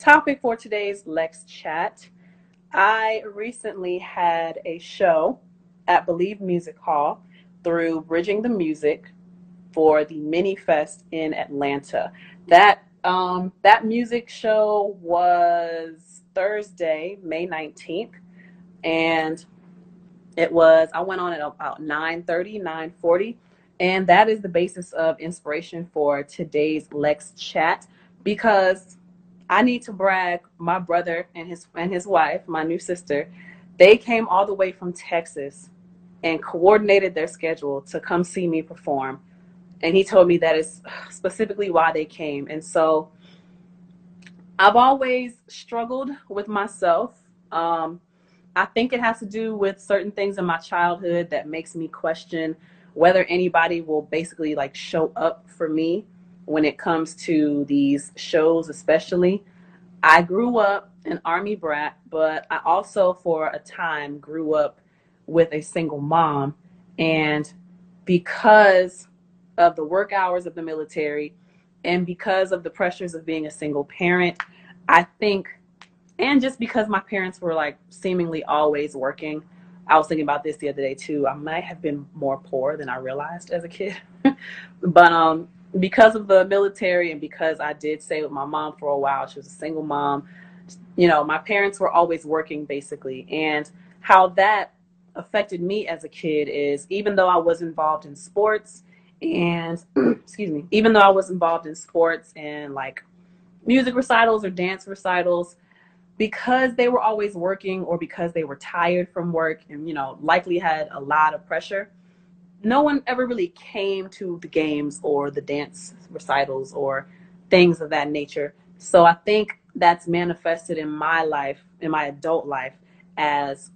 topic for today's Lex Chat. I recently had a show at Believe Music Hall through Bridging the Music for the Mini Fest in Atlanta. That um, that music show was Thursday, May 19th, and it was I went on at about 9:30, 9:40, and that is the basis of inspiration for today's Lex chat because I need to brag my brother and his and his wife, my new sister, they came all the way from Texas and coordinated their schedule to come see me perform. And he told me that is specifically why they came. And so I've always struggled with myself. Um, I think it has to do with certain things in my childhood that makes me question whether anybody will basically like show up for me when it comes to these shows, especially. I grew up an army brat, but I also, for a time, grew up with a single mom. And because of the work hours of the military and because of the pressures of being a single parent, I think, and just because my parents were like seemingly always working, I was thinking about this the other day too. I might have been more poor than I realized as a kid. but um, because of the military and because I did stay with my mom for a while, she was a single mom. You know, my parents were always working basically. And how that affected me as a kid is even though I was involved in sports and excuse me, even though I was involved in sports and like music recitals or dance recitals, because they were always working or because they were tired from work and you know likely had a lot of pressure no one ever really came to the games or the dance recitals or things of that nature so i think that's manifested in my life in my adult life as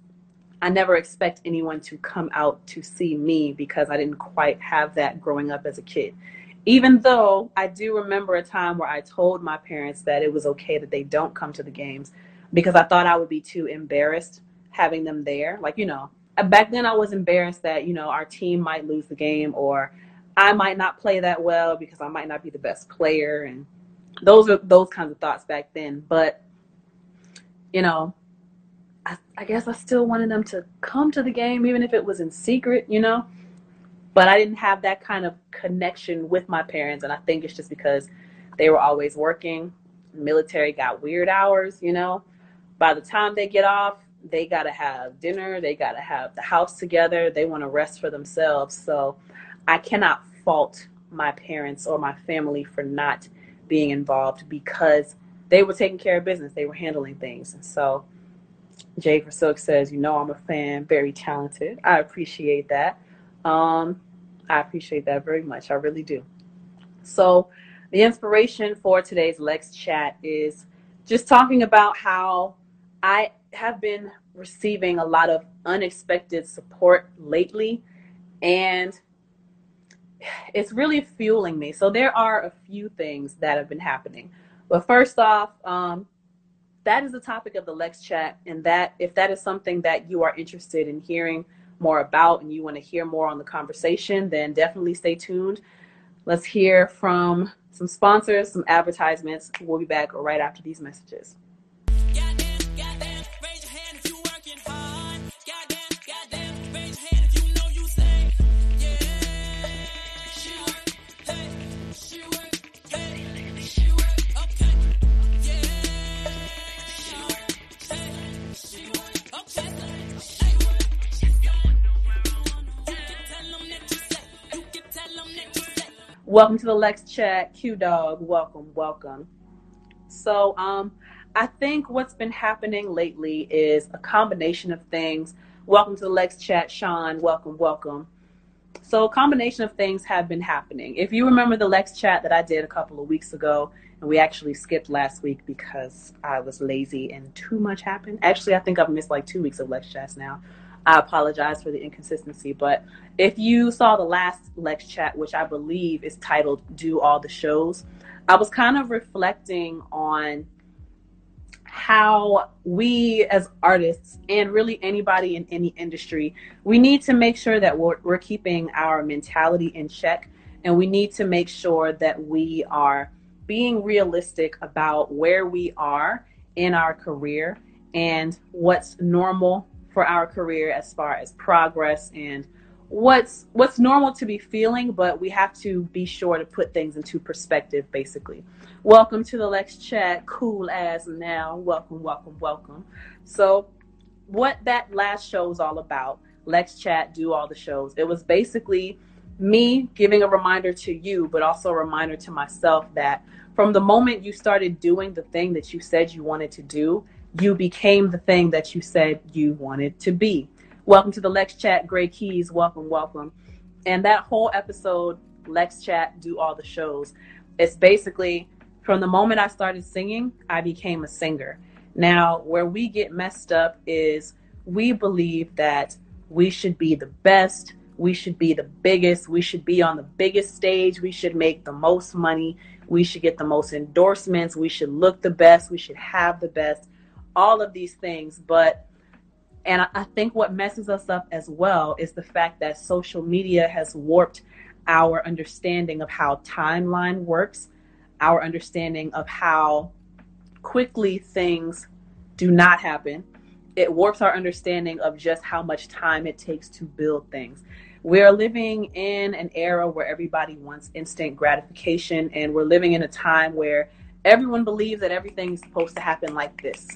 i never expect anyone to come out to see me because i didn't quite have that growing up as a kid even though i do remember a time where i told my parents that it was okay that they don't come to the games because I thought I would be too embarrassed having them there. Like, you know, back then I was embarrassed that, you know, our team might lose the game or I might not play that well because I might not be the best player and those are those kinds of thoughts back then. But, you know, I, I guess I still wanted them to come to the game even if it was in secret, you know. But I didn't have that kind of connection with my parents and I think it's just because they were always working. Military got weird hours, you know by the time they get off, they got to have dinner, they got to have the house together, they want to rest for themselves. So I cannot fault my parents or my family for not being involved because they were taking care of business, they were handling things. And so Jay for Silk says, You know, I'm a fan, very talented. I appreciate that. Um, I appreciate that very much. I really do. So, the inspiration for today's Lex chat is just talking about how I have been receiving a lot of unexpected support lately, and it's really fueling me. So there are a few things that have been happening. But first off, um, that is the topic of the Lex chat, and that if that is something that you are interested in hearing more about and you want to hear more on the conversation, then definitely stay tuned. Let's hear from some sponsors, some advertisements. We'll be back right after these messages. Welcome to the Lex Chat, Q Dog. Welcome, welcome. So, um, I think what's been happening lately is a combination of things. Welcome to the Lex Chat, Sean. Welcome, welcome. So, a combination of things have been happening. If you remember the Lex Chat that I did a couple of weeks ago, and we actually skipped last week because I was lazy and too much happened. Actually, I think I've missed like two weeks of Lex Chats now. I apologize for the inconsistency. But if you saw the last Lex chat, which I believe is titled Do All the Shows, I was kind of reflecting on how we as artists and really anybody in any industry, we need to make sure that we're, we're keeping our mentality in check and we need to make sure that we are being realistic about where we are in our career and what's normal for our career as far as progress and what's what's normal to be feeling but we have to be sure to put things into perspective basically. Welcome to the lex chat cool as now. Welcome welcome welcome. So what that last show was all about lex chat do all the shows. It was basically me giving a reminder to you but also a reminder to myself that from the moment you started doing the thing that you said you wanted to do you became the thing that you said you wanted to be Welcome to the Lex Chat, Gray Keys. Welcome, welcome. And that whole episode, Lex Chat, do all the shows. It's basically from the moment I started singing, I became a singer. Now, where we get messed up is we believe that we should be the best, we should be the biggest, we should be on the biggest stage, we should make the most money, we should get the most endorsements, we should look the best, we should have the best, all of these things. But and I think what messes us up as well is the fact that social media has warped our understanding of how timeline works, our understanding of how quickly things do not happen. It warps our understanding of just how much time it takes to build things. We are living in an era where everybody wants instant gratification, and we're living in a time where everyone believes that everything is supposed to happen like this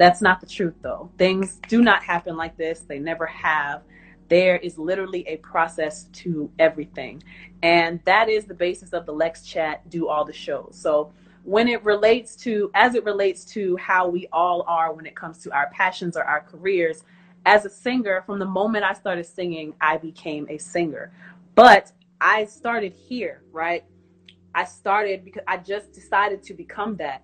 that's not the truth, though. Things do not happen like this, they never have. There is literally a process to everything. And that is the basis of the Lex Chat, do all the shows. So, when it relates to, as it relates to how we all are when it comes to our passions or our careers, as a singer, from the moment I started singing, I became a singer. But I started here, right? I started because I just decided to become that.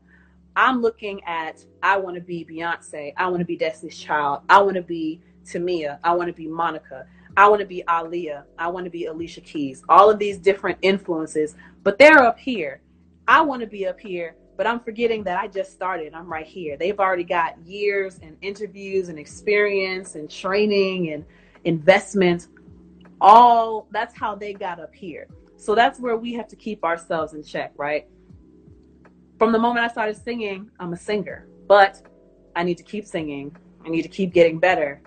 I'm looking at I want to be Beyonce, I want to be Destiny's Child, I want to be Tamia, I want to be Monica, I want to be Aaliyah, I want to be Alicia Keys. All of these different influences, but they're up here. I want to be up here, but I'm forgetting that I just started. I'm right here. They've already got years and interviews and experience and training and investment. All that's how they got up here. So that's where we have to keep ourselves in check, right? From the moment I started singing, I'm a singer, but I need to keep singing. I need to keep getting better.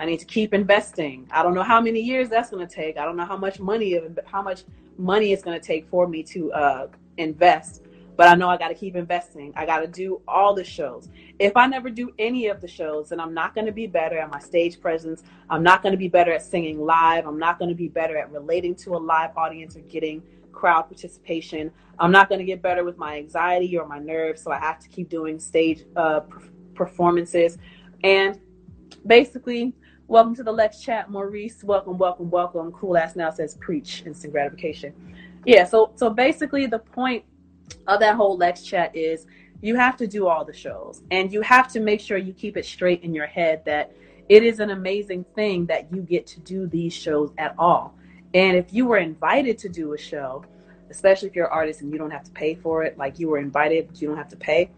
I need to keep investing. I don't know how many years that's going to take. I don't know how much money how much money it's going to take for me to uh, invest. But I know I got to keep investing. I got to do all the shows. If I never do any of the shows, then I'm not going to be better at my stage presence. I'm not going to be better at singing live. I'm not going to be better at relating to a live audience or getting crowd participation. I'm not going to get better with my anxiety or my nerves, so I have to keep doing stage uh, performances. And basically, welcome to the Lex Chat, Maurice. Welcome, welcome, welcome. Cool ass now says preach instant gratification. Yeah, so so basically the point of that whole Lex Chat is you have to do all the shows and you have to make sure you keep it straight in your head that it is an amazing thing that you get to do these shows at all. And if you were invited to do a show, especially if you're an artist and you don't have to pay for it, like you were invited, but you don't have to pay,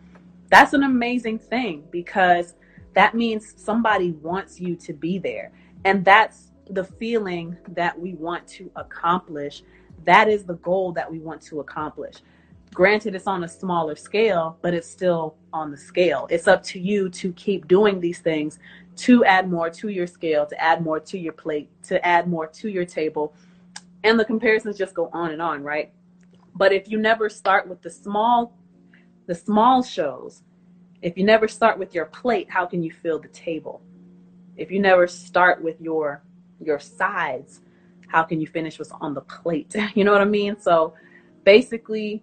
that's an amazing thing because that means somebody wants you to be there. And that's the feeling that we want to accomplish. That is the goal that we want to accomplish. Granted, it's on a smaller scale, but it's still on the scale. It's up to you to keep doing these things to add more to your scale, to add more to your plate, to add more to your table. And the comparisons just go on and on, right? But if you never start with the small the small shows, if you never start with your plate, how can you fill the table? If you never start with your your sides, how can you finish what's on the plate? You know what I mean? So basically,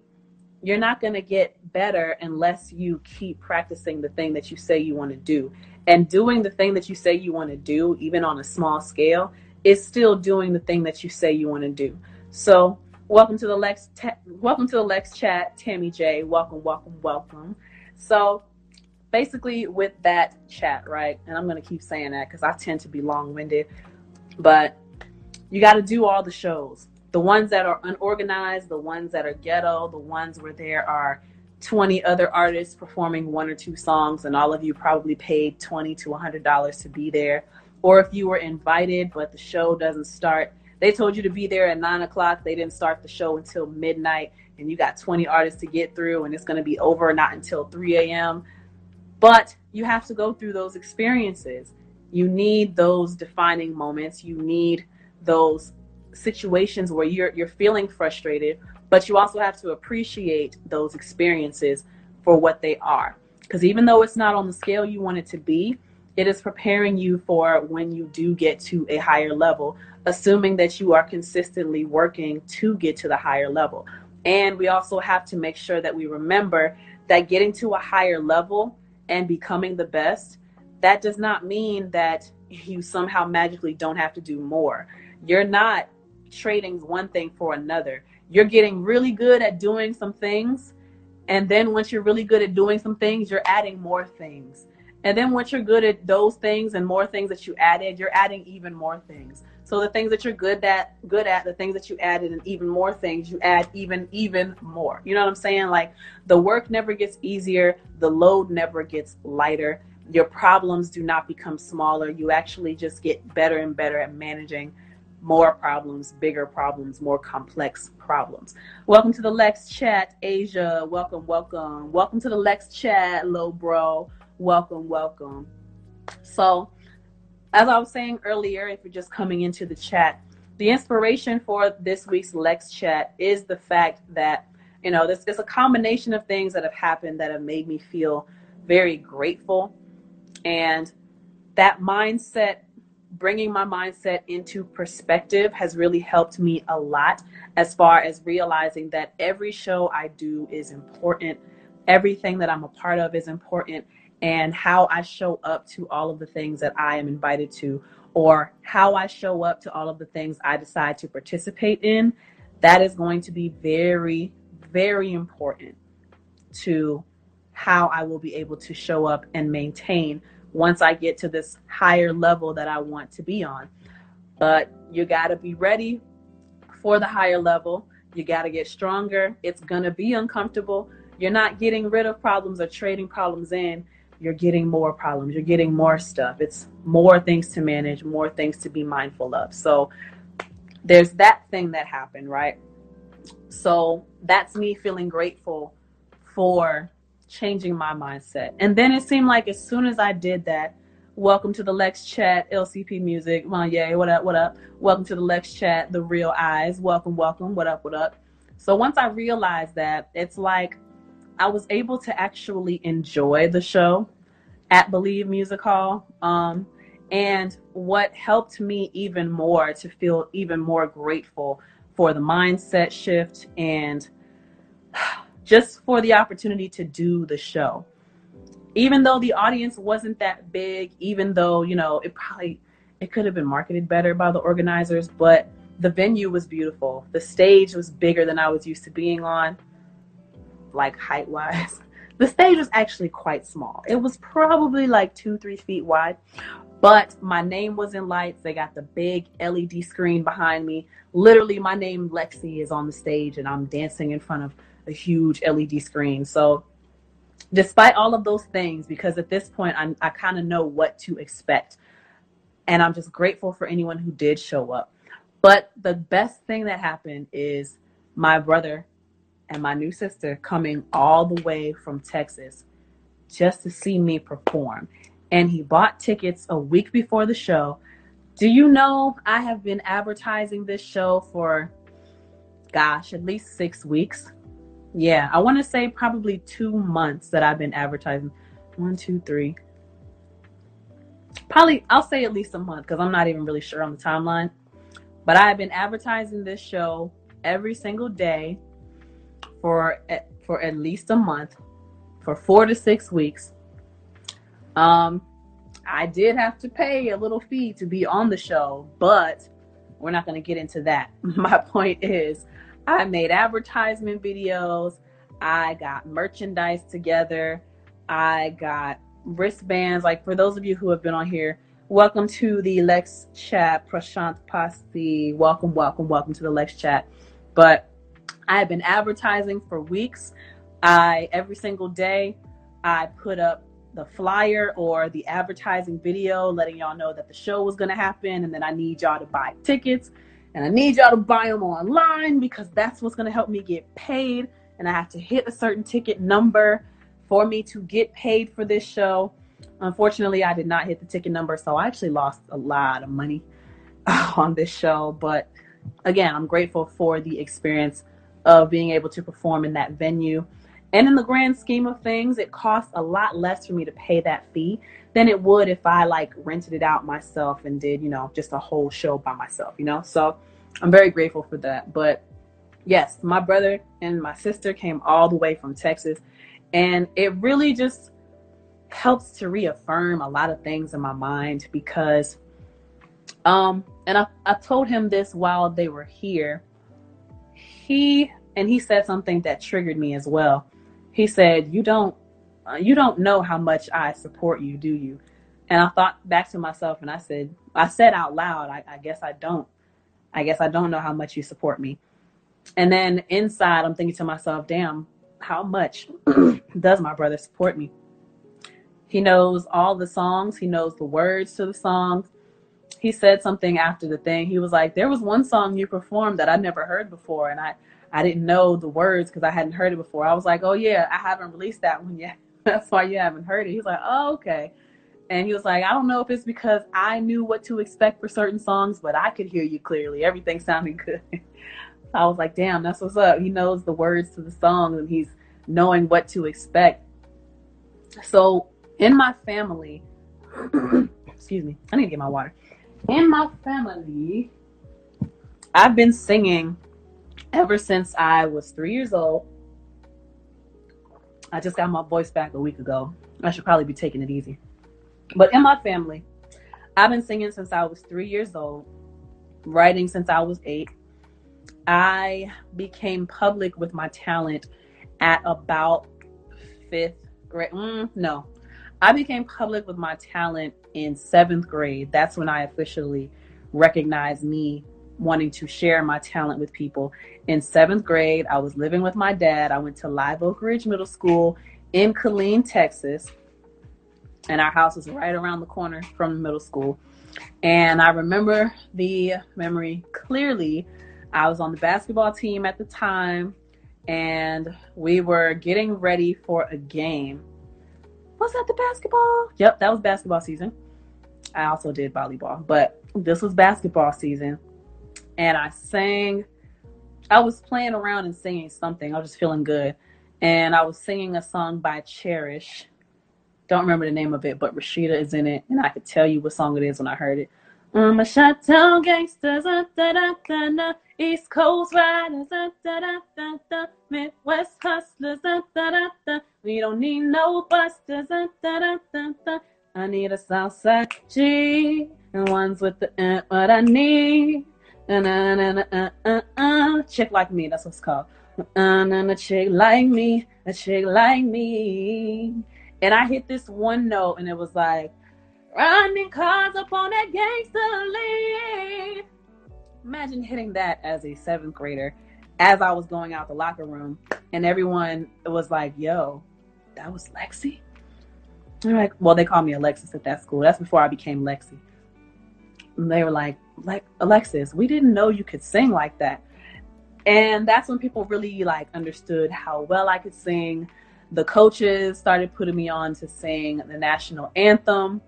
you're not going to get better unless you keep practicing the thing that you say you want to do and doing the thing that you say you want to do, even on a small scale, is still doing the thing that you say you want to do. So, welcome to the Lex. Te- welcome to the Lex Chat, Tammy J. Welcome, welcome, welcome. So, basically, with that chat, right? And I'm gonna keep saying that because I tend to be long-winded, but you got to do all the shows. The ones that are unorganized, the ones that are ghetto, the ones where there are 20 other artists performing one or two songs and all of you probably paid 20 to 100 dollars to be there or if you were invited but the show doesn't start they told you to be there at 9 o'clock they didn't start the show until midnight and you got 20 artists to get through and it's going to be over not until 3 a.m. But you have to go through those experiences. You need those defining moments. You need those situations where you're you're feeling frustrated, but you also have to appreciate those experiences for what they are. Because even though it's not on the scale you want it to be, it is preparing you for when you do get to a higher level, assuming that you are consistently working to get to the higher level. And we also have to make sure that we remember that getting to a higher level and becoming the best, that does not mean that you somehow magically don't have to do more. You're not trading one thing for another. You're getting really good at doing some things. And then once you're really good at doing some things, you're adding more things. And then once you're good at those things and more things that you added, you're adding even more things. So the things that you're good at, good at, the things that you added, and even more things, you add even, even more. You know what I'm saying? Like the work never gets easier, the load never gets lighter. Your problems do not become smaller. You actually just get better and better at managing more problems, bigger problems, more complex problems. Welcome to the Lex Chat, Asia. Welcome, welcome. Welcome to the Lex Chat, low bro. Welcome, welcome. So, as I was saying earlier, if you're just coming into the chat, the inspiration for this week's Lex Chat is the fact that, you know, this is a combination of things that have happened that have made me feel very grateful. And that mindset bringing my mindset into perspective has really helped me a lot as far as realizing that every show I do is important. Everything that I'm a part of is important. And how I show up to all of the things that I am invited to, or how I show up to all of the things I decide to participate in, that is going to be very, very important to how I will be able to show up and maintain once I get to this higher level that I want to be on. But you got to be ready for the higher level. You got to get stronger. It's going to be uncomfortable. You're not getting rid of problems or trading problems in. You're getting more problems. You're getting more stuff. It's more things to manage, more things to be mindful of. So there's that thing that happened, right? So that's me feeling grateful for changing my mindset. And then it seemed like as soon as I did that, welcome to the Lex Chat, LCP Music, yeah, what up, what up? Welcome to the Lex Chat, The Real Eyes, welcome, welcome, what up, what up? So once I realized that, it's like I was able to actually enjoy the show at Believe Music Hall. Um, and what helped me even more to feel even more grateful for the mindset shift and just for the opportunity to do the show. Even though the audience wasn't that big, even though, you know, it probably it could have been marketed better by the organizers, but the venue was beautiful. The stage was bigger than I was used to being on, like height wise. The stage was actually quite small. It was probably like two, three feet wide, but my name was in lights. They got the big LED screen behind me. Literally, my name, Lexi, is on the stage, and I'm dancing in front of a huge LED screen. So, despite all of those things, because at this point I'm, I kind of know what to expect, and I'm just grateful for anyone who did show up. But the best thing that happened is my brother and my new sister coming all the way from Texas just to see me perform. And he bought tickets a week before the show. Do you know I have been advertising this show for, gosh, at least six weeks? Yeah, I want to say probably two months that I've been advertising. One, two, three. Probably, I'll say at least a month because I'm not even really sure on the timeline. But I have been advertising this show every single day for for at least a month, for four to six weeks. Um, I did have to pay a little fee to be on the show, but we're not going to get into that. My point is, I made advertisement videos. I got merchandise together. I got wristbands. Like for those of you who have been on here, welcome to the Lex Chat, Prashant Pasti. Welcome, welcome, welcome to the Lex Chat. But I have been advertising for weeks. I every single day I put up the flyer or the advertising video letting y'all know that the show was going to happen and then I need y'all to buy tickets and I need y'all to buy them online because that's what's going to help me get paid. And I have to hit a certain ticket number for me to get paid for this show. Unfortunately, I did not hit the ticket number, so I actually lost a lot of money on this show. But again, I'm grateful for the experience of being able to perform in that venue. And in the grand scheme of things, it costs a lot less for me to pay that fee than it would if I like rented it out myself and did, you know, just a whole show by myself, you know? So I'm very grateful for that. But yes, my brother and my sister came all the way from Texas. And it really just helps to reaffirm a lot of things in my mind because um and I, I told him this while they were here he and he said something that triggered me as well he said you don't uh, you don't know how much i support you do you and i thought back to myself and i said i said out loud i, I guess i don't i guess i don't know how much you support me and then inside i'm thinking to myself damn how much does my brother support me he knows all the songs. He knows the words to the songs. He said something after the thing. He was like, "There was one song you performed that I never heard before, and I I didn't know the words because I hadn't heard it before." I was like, "Oh yeah, I haven't released that one yet. That's why you haven't heard it." He's like, "Oh okay." And he was like, I don't know if it's because I knew what to expect for certain songs, but I could hear you clearly. Everything sounded good. I was like, damn, that's what's up. He knows the words to the songs and he's knowing what to expect. So in my family, excuse me, I need to get my water. In my family, I've been singing ever since I was three years old. I just got my voice back a week ago. I should probably be taking it easy. But in my family, I've been singing since I was three years old, writing since I was eight. I became public with my talent at about fifth grade. Mm, no, I became public with my talent in seventh grade. That's when I officially recognized me wanting to share my talent with people. In seventh grade, I was living with my dad. I went to Live Oak Ridge Middle School in Killeen, Texas. And our house was right around the corner from the middle school. And I remember the memory clearly. I was on the basketball team at the time, and we were getting ready for a game was that the basketball? Yep, that was basketball season. I also did volleyball, but this was basketball season. And I sang, I was playing around and singing something. I was just feeling good. And I was singing a song by Cherish. Don't remember the name of it, but Rashida is in it. And I could tell you what song it is when I heard it. I'm a Chi-Town gangsters, da, da, da, da, da. East Coast riders, da, da, da, da, da. Midwest hustlers, da, da, da, da. We don't need no busters, da, da, da, da, da. I need a Southside G, and ones with the uh, what I need. Uh. Chick like me, that's what it's called. A chick like me, a chick like me. And I hit this one note, and it was like, Running cars up on that gangster lane. Imagine hitting that as a seventh grader as I was going out the locker room, and everyone was like, yo, that was Lexi? They're like, well, they called me Alexis at that school. That's before I became Lexi. And they were like, like Alexis, we didn't know you could sing like that. And that's when people really like understood how well I could sing. The coaches started putting me on to sing the national anthem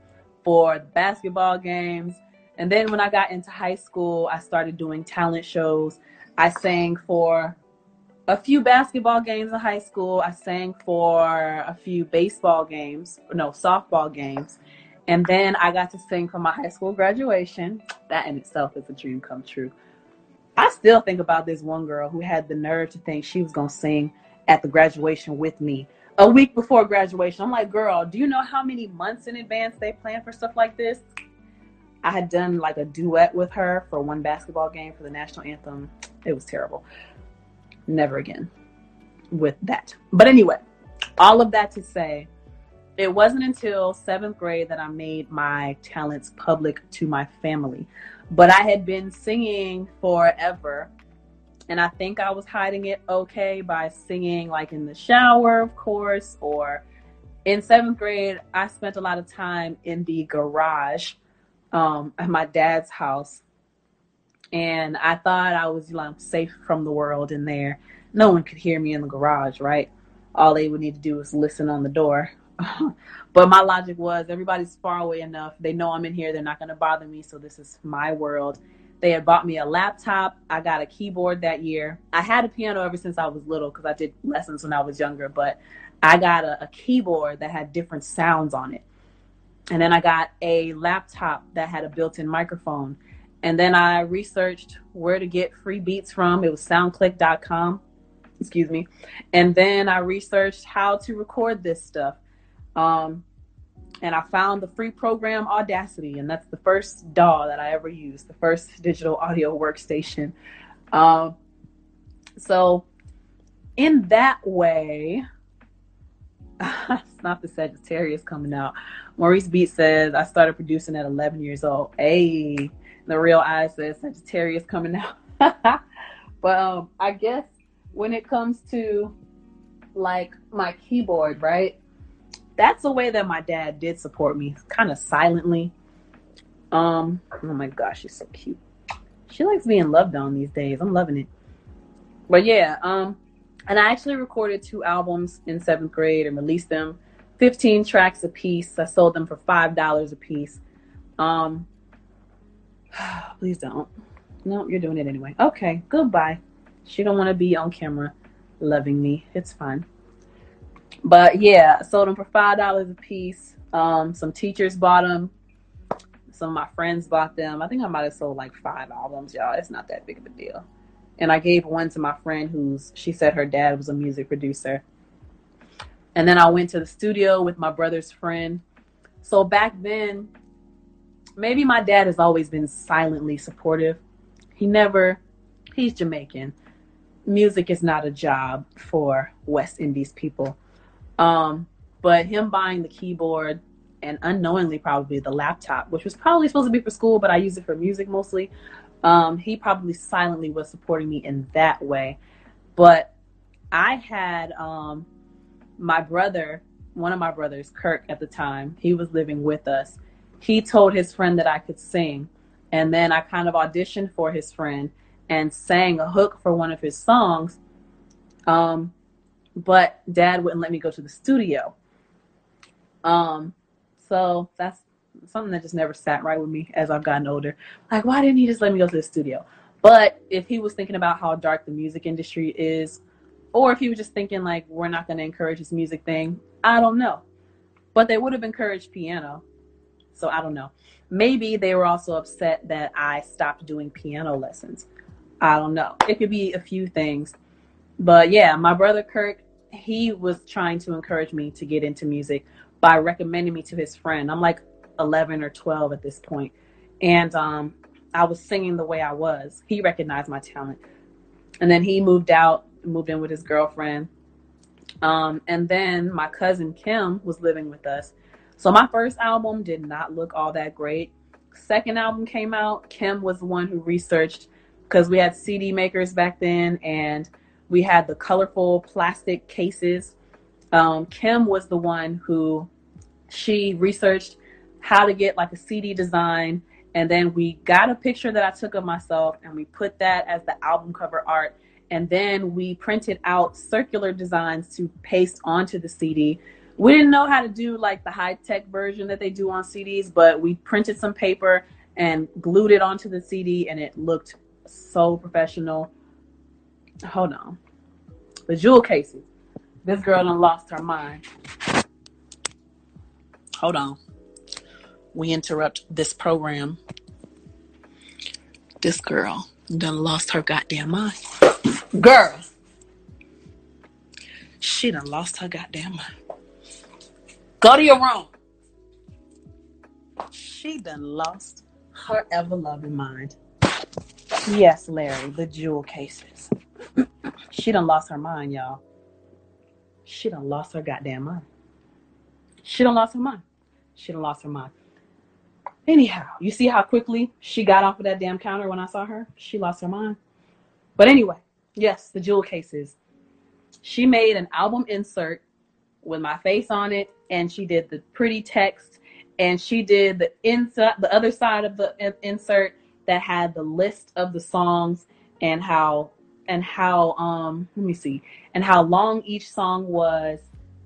for the basketball games. And then when I got into high school, I started doing talent shows. I sang for a few basketball games in high school. I sang for a few baseball games, no, softball games. And then I got to sing for my high school graduation. That in itself is a dream come true. I still think about this one girl who had the nerve to think she was going to sing at the graduation with me a week before graduation. I'm like, girl, do you know how many months in advance they plan for stuff like this? I had done like a duet with her for one basketball game for the national anthem. It was terrible. Never again with that. But anyway, all of that to say, it wasn't until seventh grade that I made my talents public to my family. But I had been singing forever and I think I was hiding it okay by singing like in the shower, of course, or in seventh grade, I spent a lot of time in the garage um, at my dad's house. and I thought I was like safe from the world in there. No one could hear me in the garage, right? All they would need to do is listen on the door. but my logic was everybody's far away enough. They know I'm in here. They're not going to bother me. So this is my world. They had bought me a laptop. I got a keyboard that year. I had a piano ever since I was little because I did lessons when I was younger, but I got a, a, keyboard that had different sounds on it. And then I got a laptop that had a built in microphone. And then I researched where to get free beats from. It was soundclick.com. Excuse me. And then I researched how to record this stuff. Um, and I found the free program Audacity, and that's the first DAW that I ever used, the first digital audio workstation. Um, so, in that way, it's not the Sagittarius coming out. Maurice Beat says I started producing at 11 years old. Hey, the real eye says Sagittarius coming out. but um, I guess when it comes to like my keyboard, right? That's the way that my dad did support me, kind of silently. Um, oh my gosh, she's so cute. She likes being loved on these days. I'm loving it. But yeah, um, and I actually recorded two albums in seventh grade and released them, 15 tracks a piece. I sold them for five dollars a piece. Um, please don't. No, you're doing it anyway. Okay, goodbye. She don't want to be on camera loving me. It's fine. But yeah, I sold them for five dollars a piece. Um, some teachers bought them. Some of my friends bought them. I think I might have sold like five albums, y'all. It's not that big of a deal. And I gave one to my friend who's she said her dad was a music producer. And then I went to the studio with my brother's friend. So back then, maybe my dad has always been silently supportive. He never, he's Jamaican. Music is not a job for West Indies people. Um, but him buying the keyboard and unknowingly probably the laptop, which was probably supposed to be for school, but I use it for music mostly. Um, he probably silently was supporting me in that way. But I had um, my brother, one of my brothers, Kirk, at the time, he was living with us. He told his friend that I could sing. And then I kind of auditioned for his friend and sang a hook for one of his songs. Um, but dad wouldn't let me go to the studio. Um, so that's something that just never sat right with me as I've gotten older. Like, why didn't he just let me go to the studio? But if he was thinking about how dark the music industry is, or if he was just thinking like we're not going to encourage this music thing, I don't know. But they would have encouraged piano. So I don't know. Maybe they were also upset that I stopped doing piano lessons. I don't know. It could be a few things. But yeah, my brother Kirk, he was trying to encourage me to get into music by recommending me to his friend. I'm like 11 or 12 at this point, and um, I was singing the way I was. He recognized my talent, and then he moved out, moved in with his girlfriend, um, and then my cousin Kim was living with us. So my first album did not look all that great. Second album came out. Kim was the one who researched because we had CD makers back then, and we had the colorful plastic cases. Um, Kim was the one who she researched how to get like a CD design. And then we got a picture that I took of myself and we put that as the album cover art. And then we printed out circular designs to paste onto the CD. We didn't know how to do like the high tech version that they do on CDs, but we printed some paper and glued it onto the CD and it looked so professional hold on. The jewel cases. This girl done lost her mind. Hold on. We interrupt this program. This girl done lost her goddamn mind. Girl. She done lost her goddamn mind. Go to your room. She done lost her ever loving mind. Yes, Larry, the jewel cases. She done lost her mind, y'all. She done lost her goddamn mind. She done lost her mind. She done lost her mind. Anyhow, you see how quickly she got off of that damn counter when I saw her? She lost her mind. But anyway, yes, the jewel cases. She made an album insert with my face on it, and she did the pretty text, and she did the inside, the other side of the insert that had the list of the songs and how and how um let me see and how long each song was.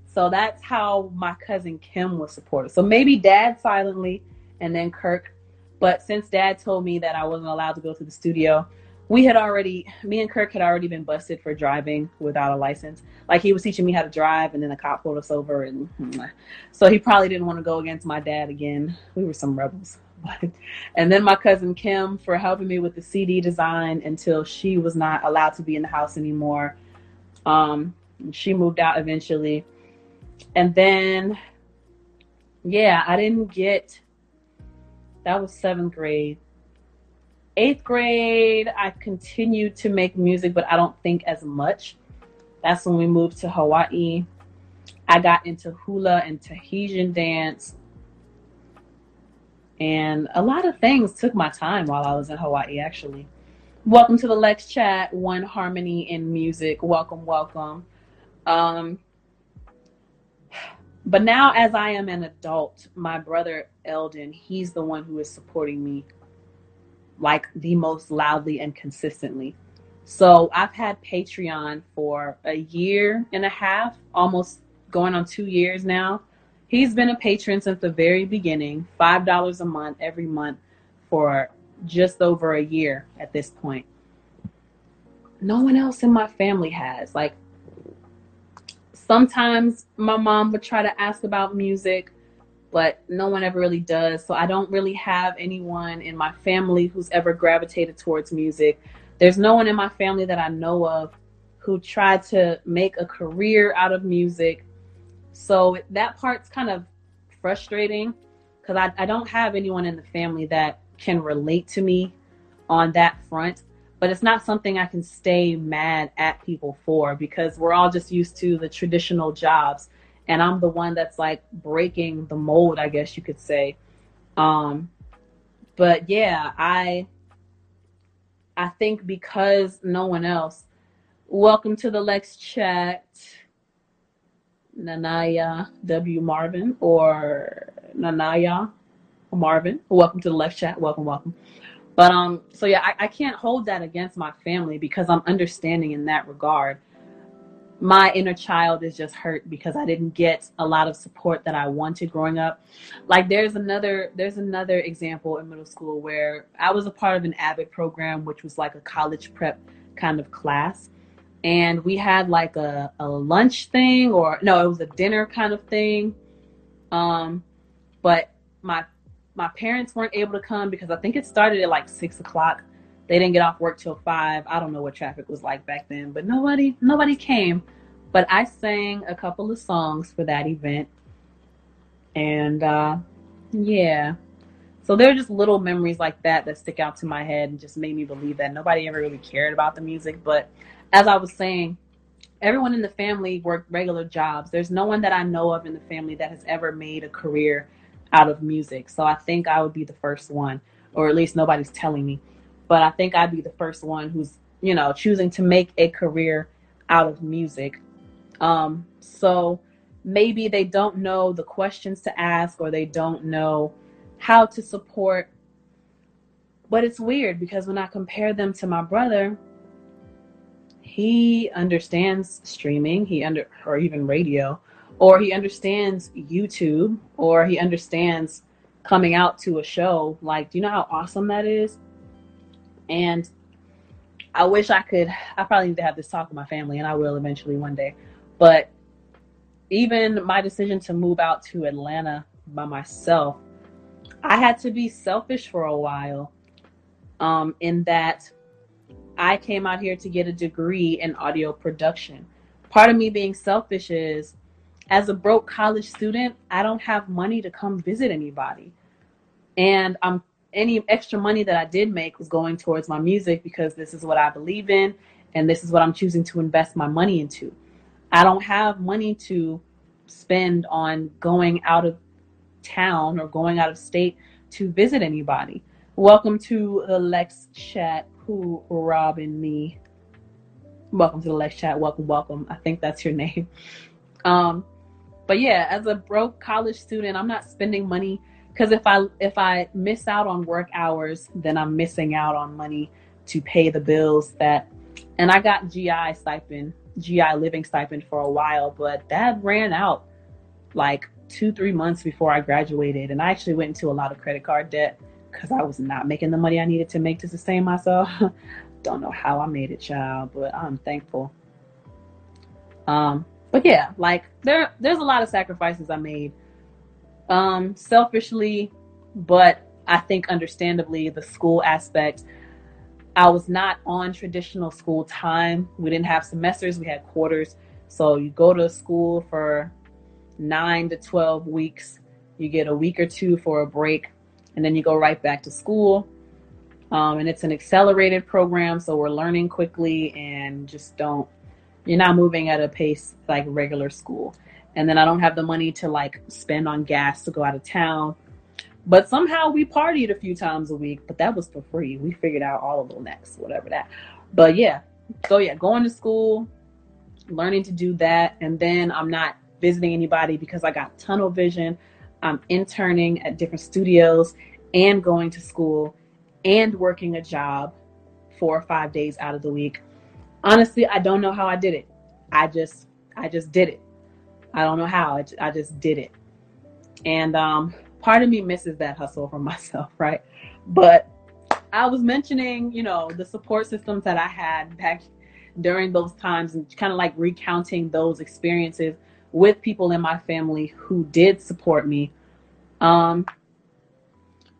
So that's how my cousin Kim was supported. So maybe dad silently and then Kirk. But since dad told me that I wasn't allowed to go to the studio, we had already me and Kirk had already been busted for driving without a license. Like he was teaching me how to drive and then the cop pulled us over and so he probably didn't want to go against my dad again. We were some rebels. and then my cousin Kim for helping me with the CD design until she was not allowed to be in the house anymore. Um, she moved out eventually. And then, yeah, I didn't get, that was seventh grade. Eighth grade, I continued to make music, but I don't think as much. That's when we moved to Hawaii. I got into hula and Tahitian dance and a lot of things took my time while I was in Hawaii, actually. Welcome to the Lex Chat, One Harmony in Music. Welcome, welcome. Um, but now, as I am an adult, my brother Eldon, he's the one who is supporting me like the most loudly and consistently. So I've had Patreon for a year and a half, almost going on two years now. He's been a patron since the very beginning, $5 a month every month for just over a year at this point. No one else in my family has. Like, sometimes my mom would try to ask about music, but no one ever really does. So I don't really have anyone in my family who's ever gravitated towards music. There's no one in my family that I know of who tried to make a career out of music so that part's kind of frustrating because I, I don't have anyone in the family that can relate to me on that front. But it's not something I can stay mad at people for because we're all just used to the traditional jobs. And I'm the one that's like breaking the mold, I guess you could say. Um, but yeah, I I think because no one else. Welcome to the Lex chat. Nanaya W. Marvin or Nanaya Marvin. Welcome to the Lex chat. Welcome, welcome. But um, so yeah, I, I can't hold that against my family because I'm understanding in that regard. My inner child is just hurt because I didn't get a lot of support that I wanted growing up. Like there's another there's another example in middle school where I was a part of an AVID program, which was like a college prep kind of class and we had like a, a lunch thing or no it was a dinner kind of thing. Um but my my parents weren't able to come because i think it started at like six o'clock. They didn't get off work till five. I don't know what traffic was like back then but nobody nobody came. But i sang a couple of songs for that event. And uh yeah. So there are just little memories like that that stick out to my head and just made me believe that nobody ever really cared about the music. But as I was saying, everyone in the family worked regular jobs. There's no one that I know of in the family that has ever made a career out of music. So I think I would be the first one, or at least nobody's telling me. But I think I'd be the first one who's, you know, choosing to make a career out of music. Um, so maybe they don't know the questions to ask or they don't know how to support. But it's weird because when I compare them to my brother, he understands streaming, he under or even radio, or he understands YouTube, or he understands coming out to a show. Like, do you know how awesome that is? And I wish I could. I probably need to have this talk with my family, and I will eventually one day. But even my decision to move out to Atlanta by myself, I had to be selfish for a while. Um, in that I came out here to get a degree in audio production. Part of me being selfish is as a broke college student, I don't have money to come visit anybody. And I'm any extra money that I did make was going towards my music because this is what I believe in and this is what I'm choosing to invest my money into. I don't have money to spend on going out of town or going out of state to visit anybody. Welcome to the Lex Chat who robbing me. Welcome to the Lex Chat. Welcome, welcome. I think that's your name. Um, but yeah, as a broke college student, I'm not spending money because if I if I miss out on work hours, then I'm missing out on money to pay the bills that. And I got GI stipend, GI living stipend for a while, but that ran out like two three months before I graduated, and I actually went into a lot of credit card debt because I was not making the money I needed to make to sustain myself. Don't know how I made it, child, but I'm thankful. Um, but yeah, like there there's a lot of sacrifices I made um, selfishly, but I think understandably, the school aspect. I was not on traditional school time. We didn't have semesters, we had quarters. So you go to school for nine to 12 weeks, you get a week or two for a break, and then you go right back to school. Um, and it's an accelerated program, so we're learning quickly and just don't, you're not moving at a pace like regular school and then I don't have the money to like spend on gas to go out of town. But somehow we partied a few times a week, but that was for free. We figured out all of the next, whatever that. But yeah, so yeah, going to school, learning to do that, and then I'm not visiting anybody because I got tunnel vision. I'm interning at different studios and going to school and working a job four or five days out of the week. Honestly, I don't know how I did it. I just I just did it. I don't know how. I, I just did it. And um, part of me misses that hustle for myself, right? But I was mentioning, you know, the support systems that I had back during those times and kind of like recounting those experiences with people in my family who did support me. Um,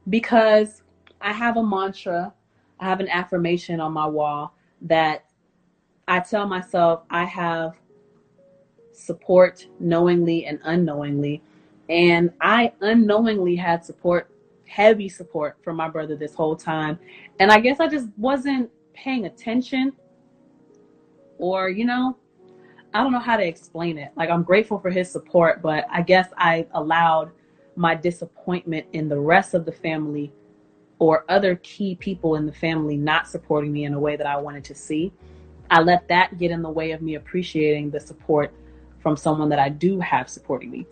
because I have a mantra, I have an affirmation on my wall that I tell myself I have support knowingly and unknowingly. And I unknowingly had support, heavy support from my brother this whole time. And I guess I just wasn't paying attention or, you know, I don't know how to explain it. Like, I'm grateful for his support, but I guess I allowed my disappointment in the rest of the family or other key people in the family not supporting me in a way that I wanted to see. I let that get in the way of me appreciating the support from someone that I do have supporting me.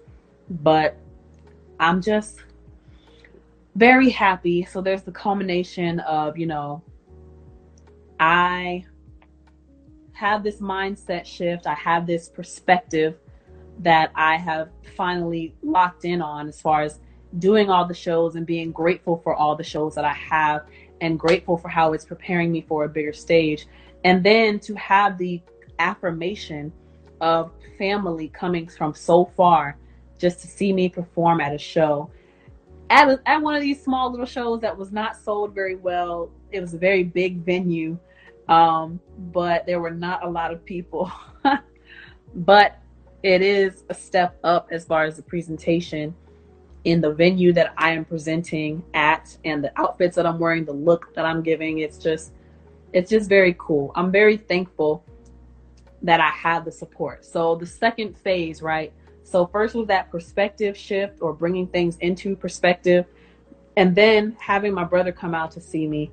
But I'm just very happy. So there's the culmination of, you know, I have this mindset shift, I have this perspective that I have finally locked in on as far as doing all the shows and being grateful for all the shows that I have and grateful for how it's preparing me for a bigger stage. And then to have the affirmation of family coming from so far just to see me perform at a show. At, a, at one of these small little shows that was not sold very well. It was a very big venue, um, but there were not a lot of people. but it is a step up as far as the presentation in the venue that I am presenting at and the outfits that I'm wearing, the look that I'm giving. It's just, it's just very cool. I'm very thankful that I have the support. So the second phase, right? So first was that perspective shift or bringing things into perspective. And then having my brother come out to see me,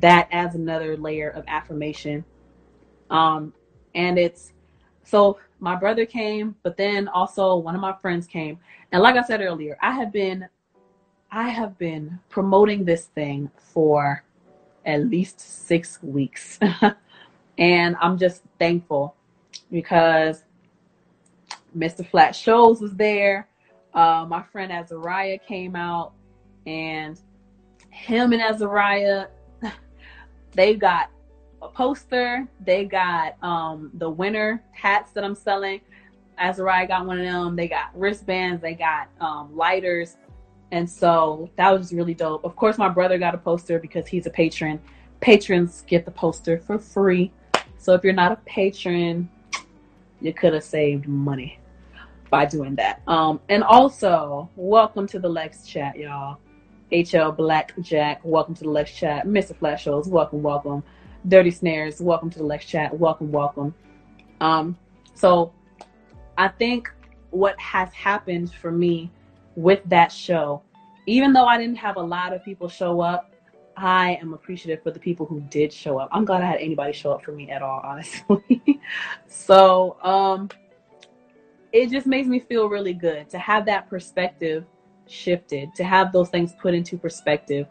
that adds another layer of affirmation. Um, and it's so my brother came, but then also one of my friends came. And like I said earlier, I have been I have been promoting this thing for at least six weeks. and I'm just thankful because Mr. Flat Shows was there. Uh, my friend Azariah came out, and him and Azariah, they got a poster. They got um, the winter hats that I'm selling. Azariah got one of them. They got wristbands. They got um, lighters. And so that was really dope. Of course, my brother got a poster because he's a patron. Patrons get the poster for free. So if you're not a patron, you could have saved money by doing that. Um, and also, welcome to the Lex Chat, y'all. HL Blackjack, welcome to the Lex Chat. Mr. Flash welcome, welcome. Dirty Snares, welcome to the Lex Chat, welcome, welcome. Um, so, I think what has happened for me with that show, even though I didn't have a lot of people show up, I am appreciative for the people who did show up. I'm glad I had anybody show up for me at all, honestly. so, um, it just makes me feel really good to have that perspective shifted, to have those things put into perspective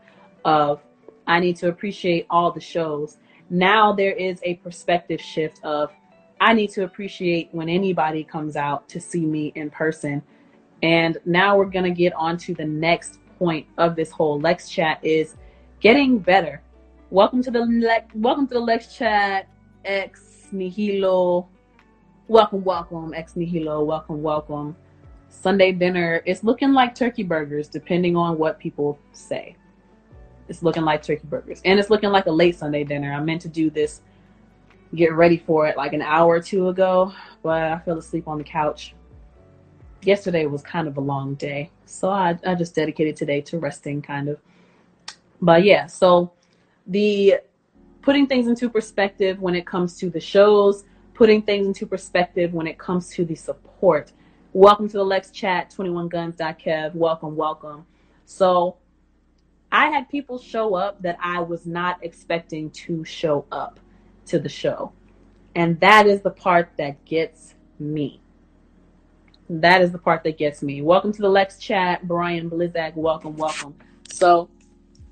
of I need to appreciate all the shows. Now there is a perspective shift of I need to appreciate when anybody comes out to see me in person. And now we're going to get on to the next point of this whole Lex chat is getting better. Welcome to the Le- welcome to the Lex chat ex nihilo. Welcome, welcome ex nihilo. Welcome, welcome. Sunday dinner. It's looking like turkey burgers, depending on what people say. It's looking like turkey burgers, and it's looking like a late Sunday dinner. I meant to do this, get ready for it like an hour or two ago, but I fell asleep on the couch. Yesterday was kind of a long day, so I, I just dedicated today to resting, kind of. But yeah, so the putting things into perspective when it comes to the shows, putting things into perspective when it comes to the support Welcome to the Lex Chat, 21guns.kev. Welcome, welcome. So I had people show up that I was not expecting to show up to the show. And that is the part that gets me. That is the part that gets me. Welcome to the Lex Chat, Brian Blizzak. Welcome, welcome. So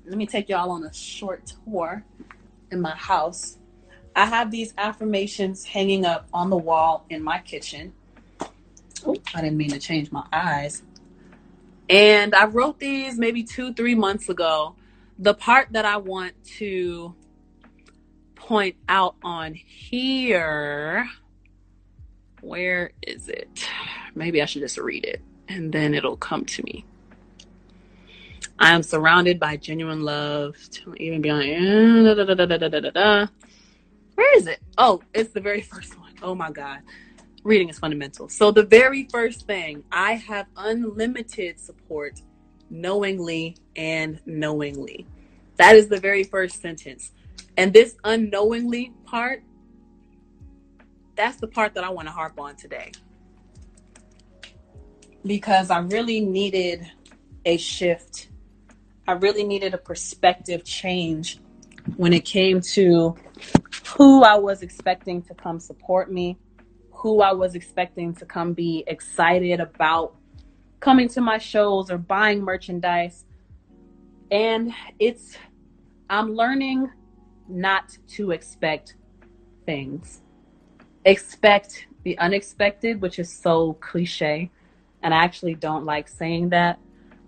let me take y'all on a short tour in my house. I have these affirmations hanging up on the wall in my kitchen. Oh, I didn't mean to change my eyes. And I wrote these maybe two, three months ago. The part that I want to point out on here, where is it? Maybe I should just read it and then it'll come to me. I am surrounded by genuine love, even beyond. Where is it? Oh, it's the very first one. Oh my God reading is fundamental. So the very first thing, I have unlimited support knowingly and knowingly. That is the very first sentence. And this unknowingly part, that's the part that I want to harp on today. Because I really needed a shift. I really needed a perspective change when it came to who I was expecting to come support me who I was expecting to come be excited about coming to my shows or buying merchandise. And it's, I'm learning not to expect things. Expect the unexpected, which is so cliche. And I actually don't like saying that.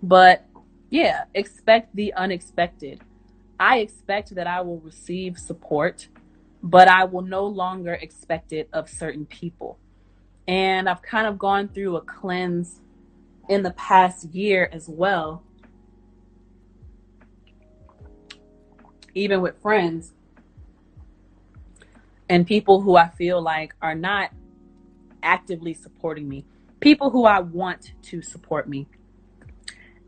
But yeah, expect the unexpected. I expect that I will receive support but I will no longer expect it of certain people. And I've kind of gone through a cleanse in the past year as well, even with friends and people who I feel like are not actively supporting me, people who I want to support me.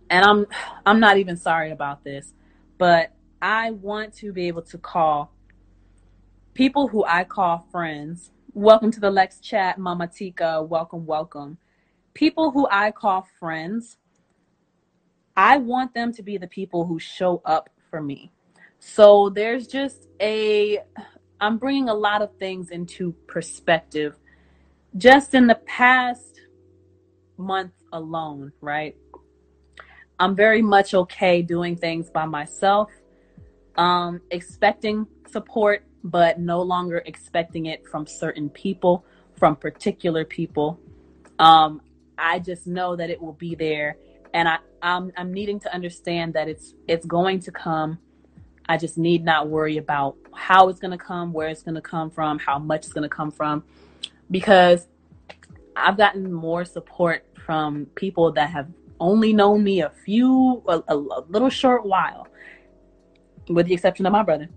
And I'm I'm not even sorry about this, but I want to be able to call people who I call friends. Welcome to the Lex Chat, Mama Tika. Welcome, welcome. People who I call friends, I want them to be the people who show up for me. So there's just a, I'm bringing a lot of things into perspective just in the past month alone, right? I'm very much okay doing things by myself, um, expecting support but no longer expecting it from certain people, from particular people. Um, I just know that it will be there, and I I'm, I'm needing to understand that it's it's going to come. I just need not worry about how it's going to come, where it's going to come from, how much it's going to come from, because I've gotten more support from people that have only known me a few, a, a, a little short while, with the exception of my brother.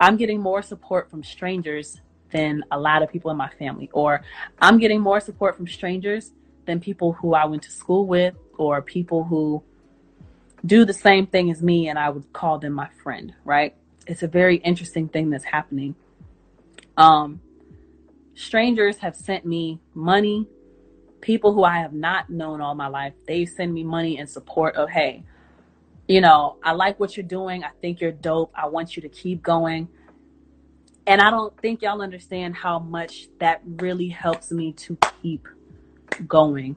I'm getting more support from strangers than a lot of people in my family, or I'm getting more support from strangers than people who I went to school with, or people who do the same thing as me and I would call them my friend, right? It's a very interesting thing that's happening. Um, strangers have sent me money. People who I have not known all my life, they send me money in support of, hey, you know, I like what you're doing. I think you're dope. I want you to keep going. And I don't think y'all understand how much that really helps me to keep going.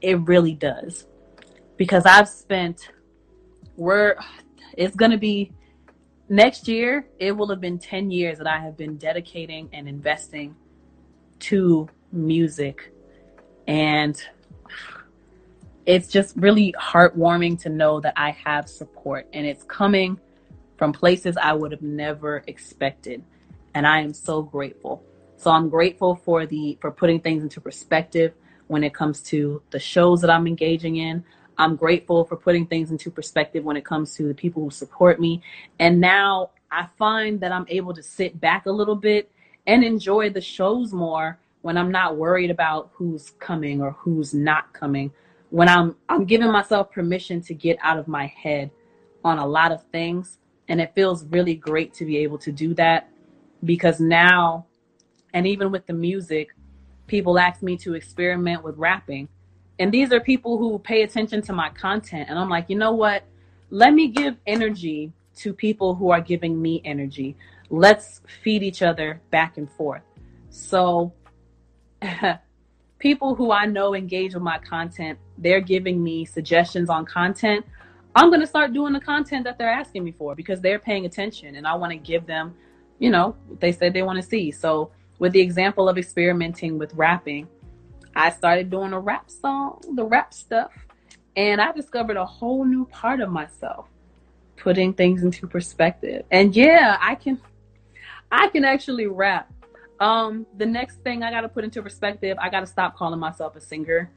It really does. because I've spent we're it's gonna be next year it will have been 10 years that I have been dedicating and investing to music and it's just really heartwarming to know that I have support and it's coming from places I would have never expected and I am so grateful. So I'm grateful for the for putting things into perspective when it comes to the shows that I'm engaging in. I'm grateful for putting things into perspective when it comes to the people who support me. And now I find that I'm able to sit back a little bit and enjoy the shows more when I'm not worried about who's coming or who's not coming. When I'm I'm giving myself permission to get out of my head on a lot of things and it feels really great to be able to do that because now and even with the music people ask me to experiment with rapping and these are people who pay attention to my content. And I'm like, you know what? Let me give energy to people who are giving me energy. Let's feed each other back and forth. So, people who I know engage with my content, they're giving me suggestions on content. I'm going to start doing the content that they're asking me for because they're paying attention and I want to give them, you know, they said they want to see. So, with the example of experimenting with rapping, I started doing a rap song, the rap stuff, and I discovered a whole new part of myself, putting things into perspective. And yeah, I can I can actually rap. Um, the next thing I got to put into perspective, I got to stop calling myself a singer.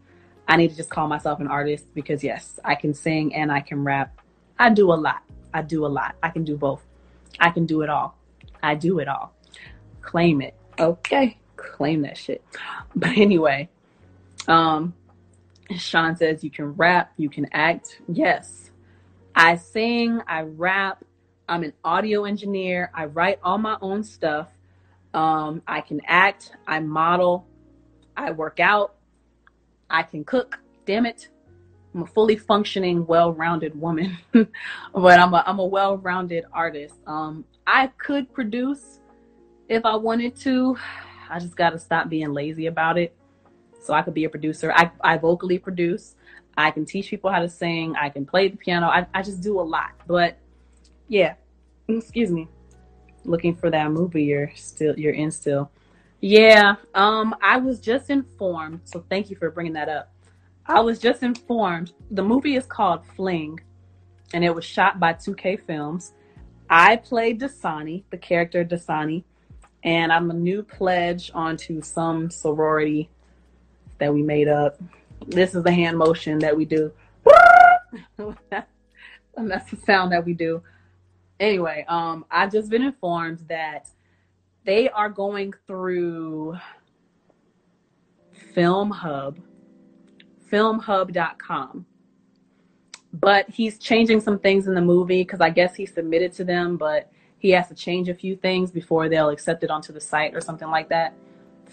I need to just call myself an artist because yes, I can sing and I can rap. I do a lot. I do a lot. I can do both. I can do it all. I do it all. Claim it. Okay. Claim that shit. But anyway, um, Sean says you can rap, you can act. Yes, I sing, I rap. I'm an audio engineer. I write all my own stuff. Um, I can act, I model, I work out, I can cook. Damn it. I'm a fully functioning, well-rounded woman, but I'm a I'm a well-rounded artist. Um, I could produce if I wanted to. I just got to stop being lazy about it so I could be a producer. I, I vocally produce. I can teach people how to sing. I can play the piano. I, I just do a lot. But yeah, excuse me. Looking for that movie you're still you're in still. Yeah, um, I was just informed. So thank you for bringing that up. I was just informed. The movie is called Fling, and it was shot by 2K Films. I played Dasani, the character Dasani, and I'm a new pledge onto some sorority that we made up. This is the hand motion that we do. and that's the sound that we do. Anyway, um, I've just been informed that they are going through Film Hub, filmhub.com. But he's changing some things in the movie because I guess he submitted to them, but he has to change a few things before they'll accept it onto the site or something like that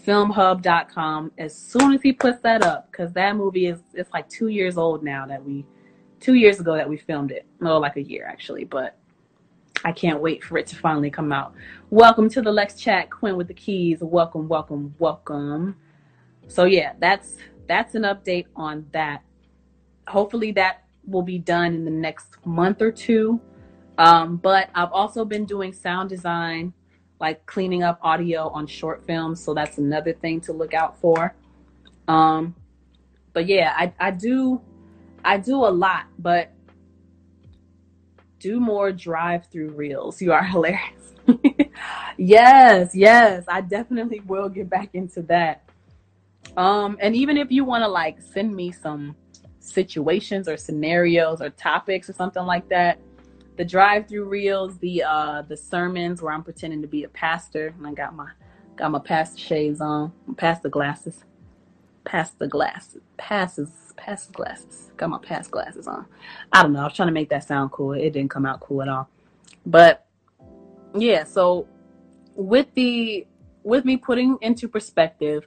filmhub.com as soon as he puts that up because that movie is it's like two years old now that we two years ago that we filmed it no like a year actually but i can't wait for it to finally come out. Welcome to the lex chat quinn with the keys. Welcome welcome welcome. So yeah that's that's an update on that. Hopefully that will be done in the next month or two. Um, but i've also been doing sound design like cleaning up audio on short films. So that's another thing to look out for. Um, but yeah, I, I do, I do a lot, but do more drive through reels. You are hilarious. yes, yes, I definitely will get back into that. Um, and even if you want to like send me some situations or scenarios or topics or something like that, the drive-through reels, the uh the sermons where I'm pretending to be a pastor and I got my got my pastor shades on, pastor glasses, pastor glasses, passes pastor glasses, got my past glasses on. I don't know. I was trying to make that sound cool. It didn't come out cool at all. But yeah, so with the with me putting into perspective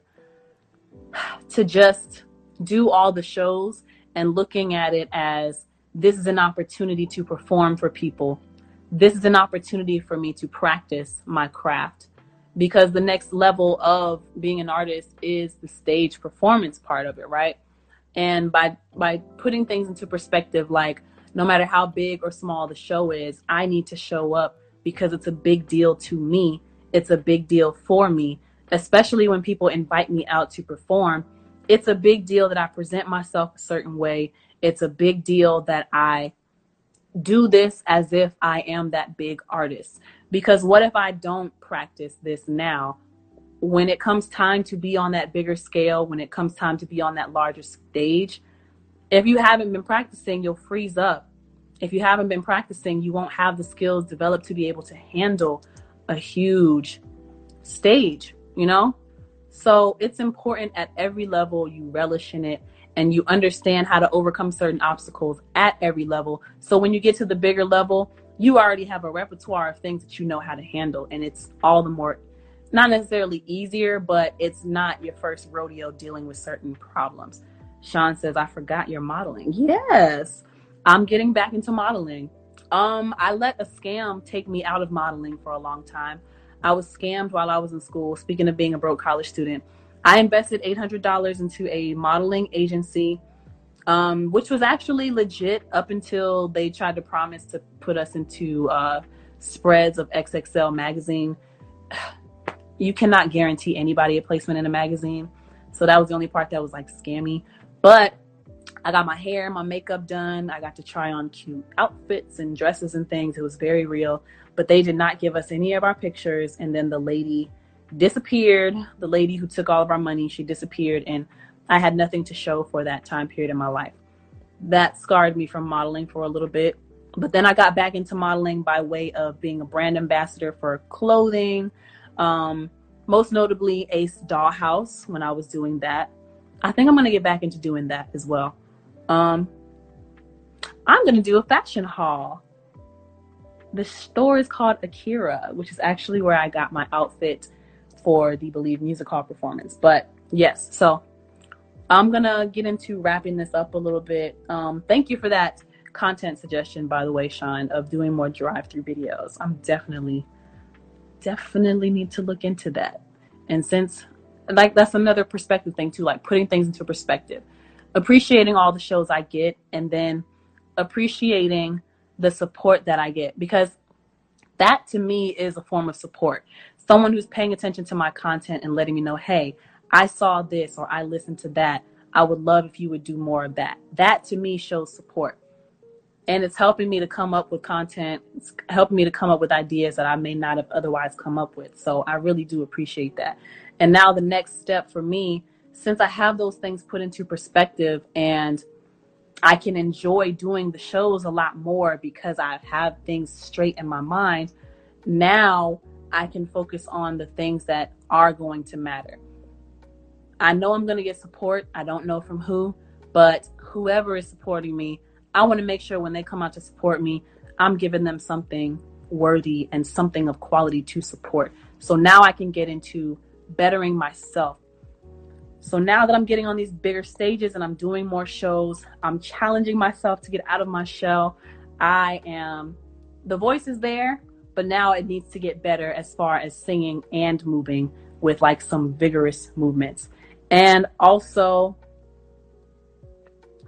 to just do all the shows and looking at it as this is an opportunity to perform for people. This is an opportunity for me to practice my craft because the next level of being an artist is the stage performance part of it, right? And by by putting things into perspective, like no matter how big or small the show is, I need to show up because it's a big deal to me. It's a big deal for me, especially when people invite me out to perform. It's a big deal that I present myself a certain way. It's a big deal that I do this as if I am that big artist. Because what if I don't practice this now? When it comes time to be on that bigger scale, when it comes time to be on that larger stage, if you haven't been practicing, you'll freeze up. If you haven't been practicing, you won't have the skills developed to be able to handle a huge stage, you know? So it's important at every level you relish in it and you understand how to overcome certain obstacles at every level. So when you get to the bigger level, you already have a repertoire of things that you know how to handle. And it's all the more, not necessarily easier, but it's not your first rodeo dealing with certain problems. Sean says, I forgot your modeling. Yes, I'm getting back into modeling. Um, I let a scam take me out of modeling for a long time. I was scammed while I was in school. Speaking of being a broke college student, I invested $800 into a modeling agency, um, which was actually legit up until they tried to promise to put us into uh, spreads of XXL magazine. You cannot guarantee anybody a placement in a magazine. So that was the only part that was like scammy. But I got my hair, my makeup done. I got to try on cute outfits and dresses and things. It was very real. But they did not give us any of our pictures. And then the lady disappeared. The lady who took all of our money, she disappeared, and I had nothing to show for that time period in my life. That scarred me from modeling for a little bit. But then I got back into modeling by way of being a brand ambassador for clothing, um, most notably Ace Dollhouse when I was doing that. I think I'm going to get back into doing that as well. Um, I'm going to do a fashion haul. The store is called Akira, which is actually where I got my outfit for the Believe Music Hall performance. But yes, so I'm gonna get into wrapping this up a little bit. Um, thank you for that content suggestion, by the way, Sean, of doing more drive-through videos. I'm definitely, definitely need to look into that. And since, like, that's another perspective thing too, like putting things into perspective, appreciating all the shows I get, and then appreciating the support that I get because that to me is a form of support someone who's paying attention to my content and letting me know, hey, I saw this or I listened to that. I would love if you would do more of that. That to me shows support. And it's helping me to come up with content. It's helping me to come up with ideas that I may not have otherwise come up with. So I really do appreciate that. And now the next step for me, since I have those things put into perspective and I can enjoy doing the shows a lot more because I have things straight in my mind. Now I can focus on the things that are going to matter. I know I'm going to get support. I don't know from who, but whoever is supporting me, I want to make sure when they come out to support me, I'm giving them something worthy and something of quality to support. So now I can get into bettering myself. So now that I'm getting on these bigger stages and I'm doing more shows, I'm challenging myself to get out of my shell. I am, the voice is there, but now it needs to get better as far as singing and moving with like some vigorous movements. And also,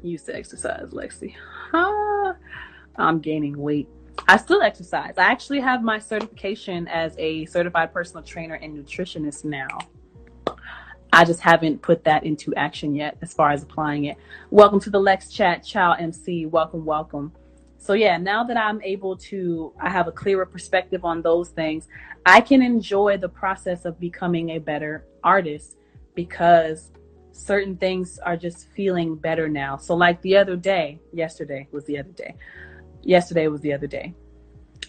used to exercise, Lexi. Huh? I'm gaining weight. I still exercise. I actually have my certification as a certified personal trainer and nutritionist now. I just haven't put that into action yet as far as applying it. Welcome to the Lex Chat, Child MC. Welcome, welcome so yeah now that i'm able to i have a clearer perspective on those things i can enjoy the process of becoming a better artist because certain things are just feeling better now so like the other day yesterday was the other day yesterday was the other day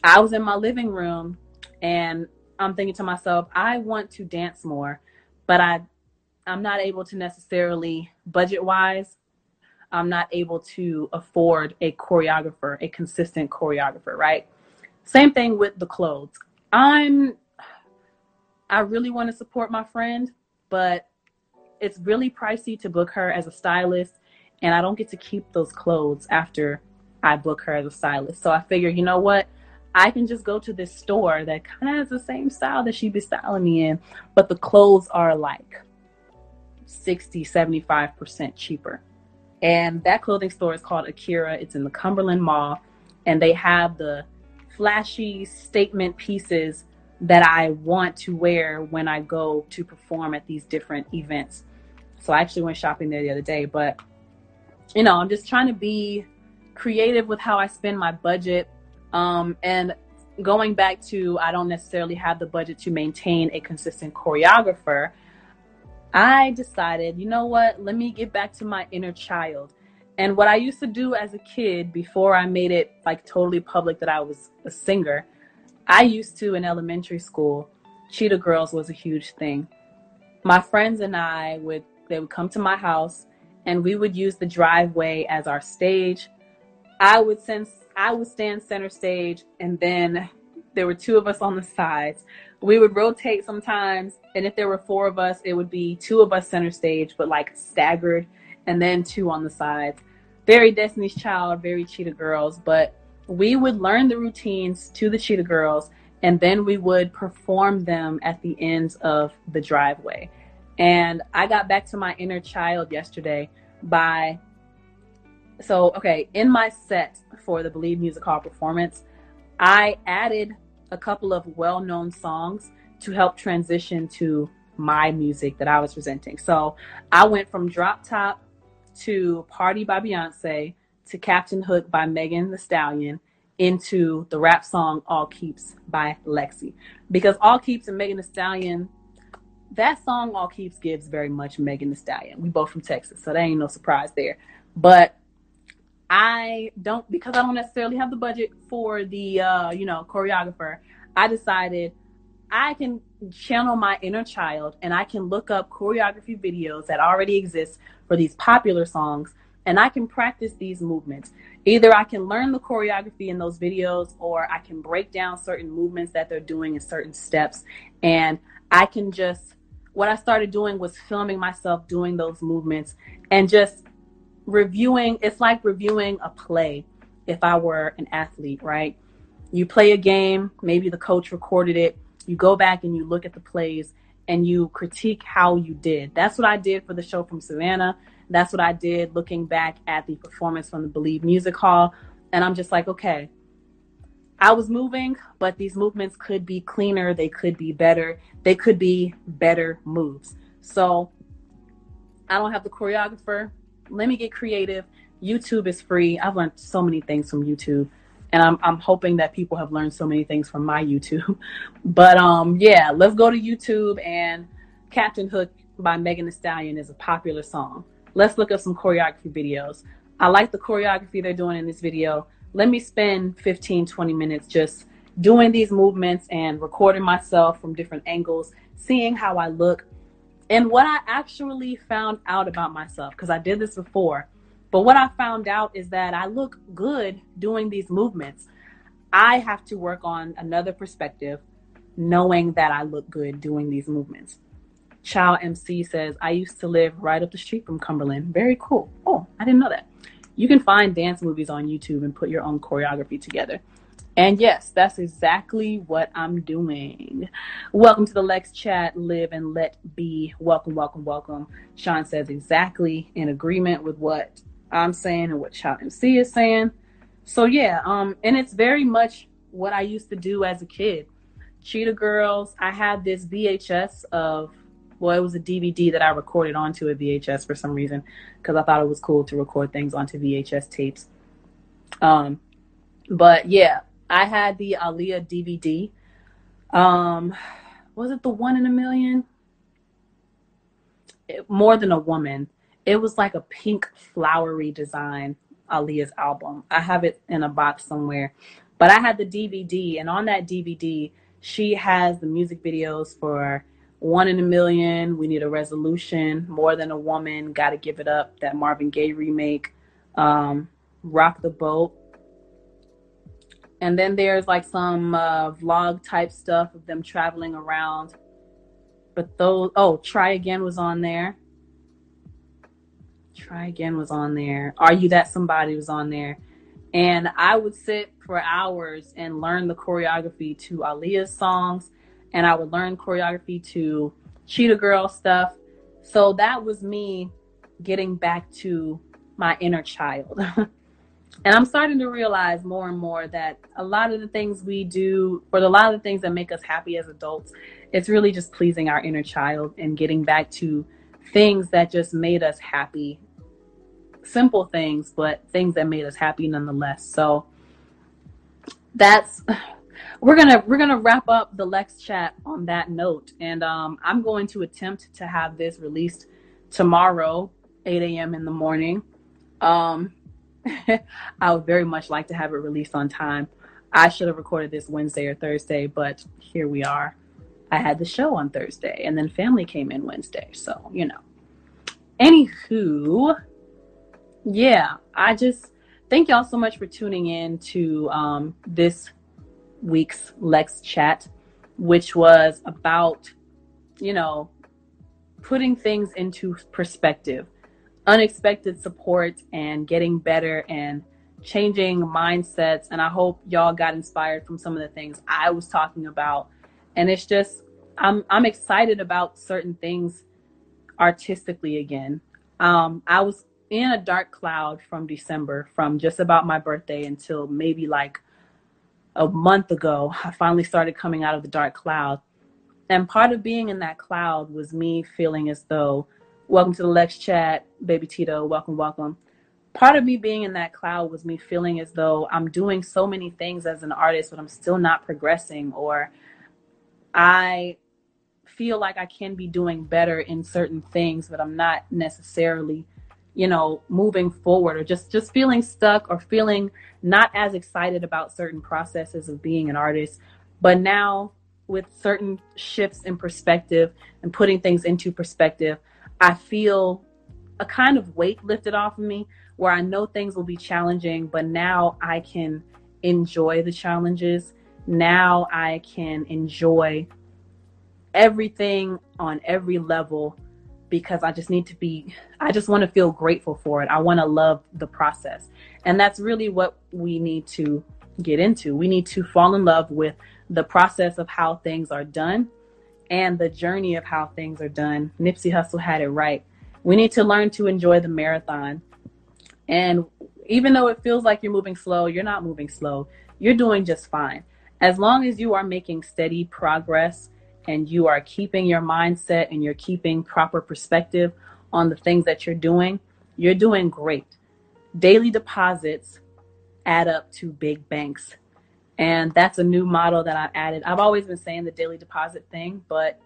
i was in my living room and i'm thinking to myself i want to dance more but i i'm not able to necessarily budget wise I'm not able to afford a choreographer, a consistent choreographer, right? Same thing with the clothes. I'm I really want to support my friend, but it's really pricey to book her as a stylist and I don't get to keep those clothes after I book her as a stylist. So I figure, you know what? I can just go to this store that kind of has the same style that she'd be styling me in, but the clothes are like 60, 75% cheaper. And that clothing store is called Akira. It's in the Cumberland Mall. And they have the flashy statement pieces that I want to wear when I go to perform at these different events. So I actually went shopping there the other day. But, you know, I'm just trying to be creative with how I spend my budget. Um, and going back to, I don't necessarily have the budget to maintain a consistent choreographer. I decided, you know what, let me get back to my inner child. And what I used to do as a kid before I made it like totally public that I was a singer, I used to in elementary school, Cheetah Girls was a huge thing. My friends and I would they would come to my house and we would use the driveway as our stage. I would sense I would stand center stage and then there were two of us on the sides. We would rotate sometimes and if there were four of us it would be two of us center stage but like staggered and then two on the sides. Very destiny's child very cheetah girls but we would learn the routines to the cheetah girls and then we would perform them at the ends of the driveway and i got back to my inner child yesterday by so okay in my set for the believe music hall performance i added a couple of well known songs to help transition to my music that I was presenting. So I went from Drop Top to Party by Beyonce to Captain Hook by Megan Thee Stallion into the rap song All Keeps by Lexi. Because All Keeps and Megan Thee Stallion, that song All Keeps gives very much Megan Thee Stallion. We both from Texas, so there ain't no surprise there. But I don't because I don't necessarily have the budget for the uh, you know choreographer. I decided I can channel my inner child and I can look up choreography videos that already exist for these popular songs and I can practice these movements. Either I can learn the choreography in those videos or I can break down certain movements that they're doing in certain steps and I can just what I started doing was filming myself doing those movements and just reviewing it's like reviewing a play if I were an athlete, right? You play a game, maybe the coach recorded it, you go back and you look at the plays and you critique how you did. That's what I did for the show from Savannah. That's what I did looking back at the performance from the Believe Music Hall. And I'm just like, okay, I was moving, but these movements could be cleaner, they could be better, they could be better moves. So I don't have the choreographer, let me get creative. YouTube is free. I've learned so many things from YouTube. And I'm I'm hoping that people have learned so many things from my YouTube. But um yeah, let's go to YouTube and Captain Hook by Megan Thee Stallion is a popular song. Let's look up some choreography videos. I like the choreography they're doing in this video. Let me spend 15, 20 minutes just doing these movements and recording myself from different angles, seeing how I look, and what I actually found out about myself, because I did this before, but what I found out is that I look good doing these movements. I have to work on another perspective, knowing that I look good doing these movements. Child MC says, I used to live right up the street from Cumberland. Very cool. Oh, I didn't know that. You can find dance movies on YouTube and put your own choreography together. And yes, that's exactly what I'm doing. Welcome to the Lex Chat, Live and Let Be. Welcome, welcome, welcome. Sean says exactly in agreement with what I'm saying and what Child MC is saying. So yeah, um, and it's very much what I used to do as a kid. Cheetah Girls. I had this VHS of well, it was a DVD that I recorded onto a VHS for some reason because I thought it was cool to record things onto VHS tapes. Um, but yeah, I had the Aaliyah DVD. Um, was it the one in a million? It, more than a woman. It was like a pink flowery design. Aaliyah's album. I have it in a box somewhere, but I had the DVD, and on that DVD, she has the music videos for One in a Million, We Need a Resolution, More Than a Woman, Gotta Give It Up, that Marvin Gaye remake, um, Rock the Boat, and then there's like some uh, vlog type stuff of them traveling around. But those, oh, Try Again was on there. Try Again was on there. Are You That Somebody was on there. And I would sit for hours and learn the choreography to Aaliyah's songs. And I would learn choreography to Cheetah Girl stuff. So that was me getting back to my inner child. and I'm starting to realize more and more that a lot of the things we do, or a lot of the things that make us happy as adults, it's really just pleasing our inner child and getting back to things that just made us happy. Simple things, but things that made us happy nonetheless. So that's we're gonna we're gonna wrap up the Lex chat on that note, and um, I'm going to attempt to have this released tomorrow, 8 a.m. in the morning. Um, I would very much like to have it released on time. I should have recorded this Wednesday or Thursday, but here we are. I had the show on Thursday, and then family came in Wednesday, so you know. Anywho, yeah, I just thank y'all so much for tuning in to um, this week's Lex chat, which was about, you know, putting things into perspective, unexpected support, and getting better and changing mindsets. And I hope y'all got inspired from some of the things I was talking about. And it's just, I'm I'm excited about certain things artistically again. Um, I was in a dark cloud from December, from just about my birthday until maybe like a month ago. I finally started coming out of the dark cloud. And part of being in that cloud was me feeling as though, welcome to the Lex chat, baby Tito, welcome, welcome. Part of me being in that cloud was me feeling as though I'm doing so many things as an artist, but I'm still not progressing, or I feel like I can be doing better in certain things, but I'm not necessarily, you know, moving forward or just just feeling stuck or feeling not as excited about certain processes of being an artist. But now with certain shifts in perspective and putting things into perspective, I feel a kind of weight lifted off of me where I know things will be challenging, but now I can enjoy the challenges. Now I can enjoy everything on every level because I just need to be, I just want to feel grateful for it. I want to love the process. And that's really what we need to get into. We need to fall in love with the process of how things are done and the journey of how things are done. Nipsey Hussle had it right. We need to learn to enjoy the marathon. And even though it feels like you're moving slow, you're not moving slow. You're doing just fine. As long as you are making steady progress and you are keeping your mindset and you're keeping proper perspective on the things that you're doing, you're doing great. Daily deposits add up to big banks. And that's a new model that I added. I've always been saying the daily deposit thing, but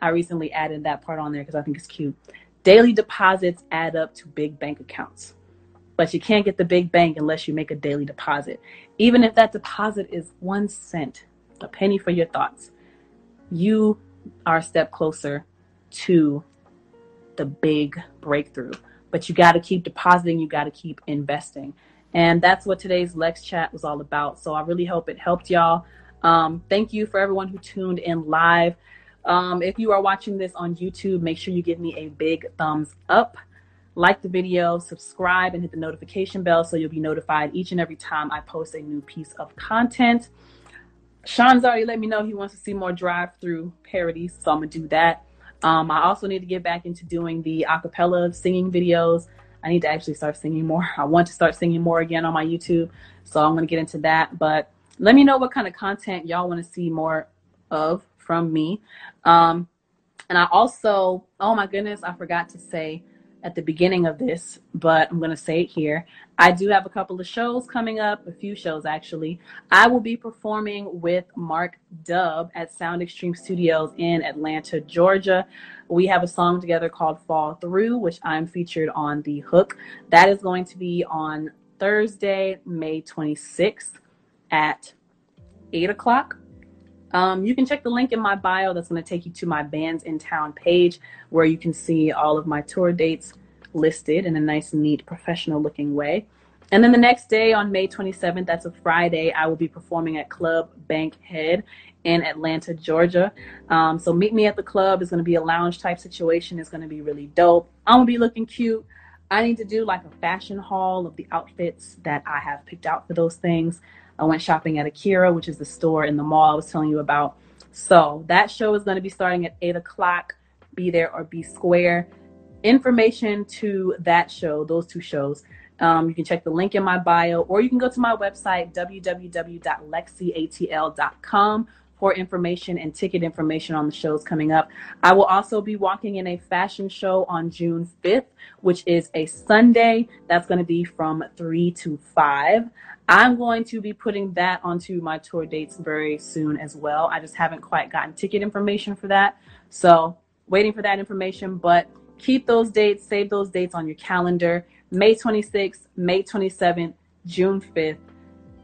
I recently added that part on there because I think it's cute. Daily deposits add up to big bank accounts, but you can't get the big bank unless you make a daily deposit. Even if that deposit is one cent, a penny for your thoughts, you are a step closer to the big breakthrough. But you got to keep depositing, you got to keep investing. And that's what today's Lex chat was all about. So I really hope it helped y'all. Um, thank you for everyone who tuned in live. Um, if you are watching this on YouTube, make sure you give me a big thumbs up. Like the video, subscribe, and hit the notification bell so you'll be notified each and every time I post a new piece of content. Sean's already let me know he wants to see more drive through parodies, so I'm gonna do that. Um, I also need to get back into doing the acapella singing videos. I need to actually start singing more. I want to start singing more again on my YouTube. So I'm to get into that. But let me know what kind of content y'all want to see more of from me. Um, and I also, oh my goodness, I forgot to say at the beginning of this, but I'm going to say it here. I do have a couple of shows coming up, a few shows actually. I will be performing with Mark Dub at Sound Extreme Studios in Atlanta, Georgia. We have a song together called Fall Through, which I'm featured on the hook. That is going to be on Thursday, May 26th at 8 o'clock. Um, you can check the link in my bio. That's going to take you to my Bands in Town page where you can see all of my tour dates listed in a nice, neat, professional looking way. And then the next day on May 27th, that's a Friday, I will be performing at Club Bankhead in Atlanta, Georgia. Um, so meet me at the club. It's going to be a lounge type situation. It's going to be really dope. I'm going to be looking cute. I need to do like a fashion haul of the outfits that I have picked out for those things. I went shopping at Akira, which is the store in the mall I was telling you about. So that show is going to be starting at 8 o'clock. Be there or be square. Information to that show, those two shows, Um, you can check the link in my bio, or you can go to my website, www.lexiatl.com for information and ticket information on the shows coming up. I will also be walking in a fashion show on June 5th, which is a Sunday. That's going to be from 3 to 5. I'm going to be putting that onto my tour dates very soon as well. I just haven't quite gotten ticket information for that. So, waiting for that information, but keep those dates, save those dates on your calendar. May 26th, May 27th, June 5th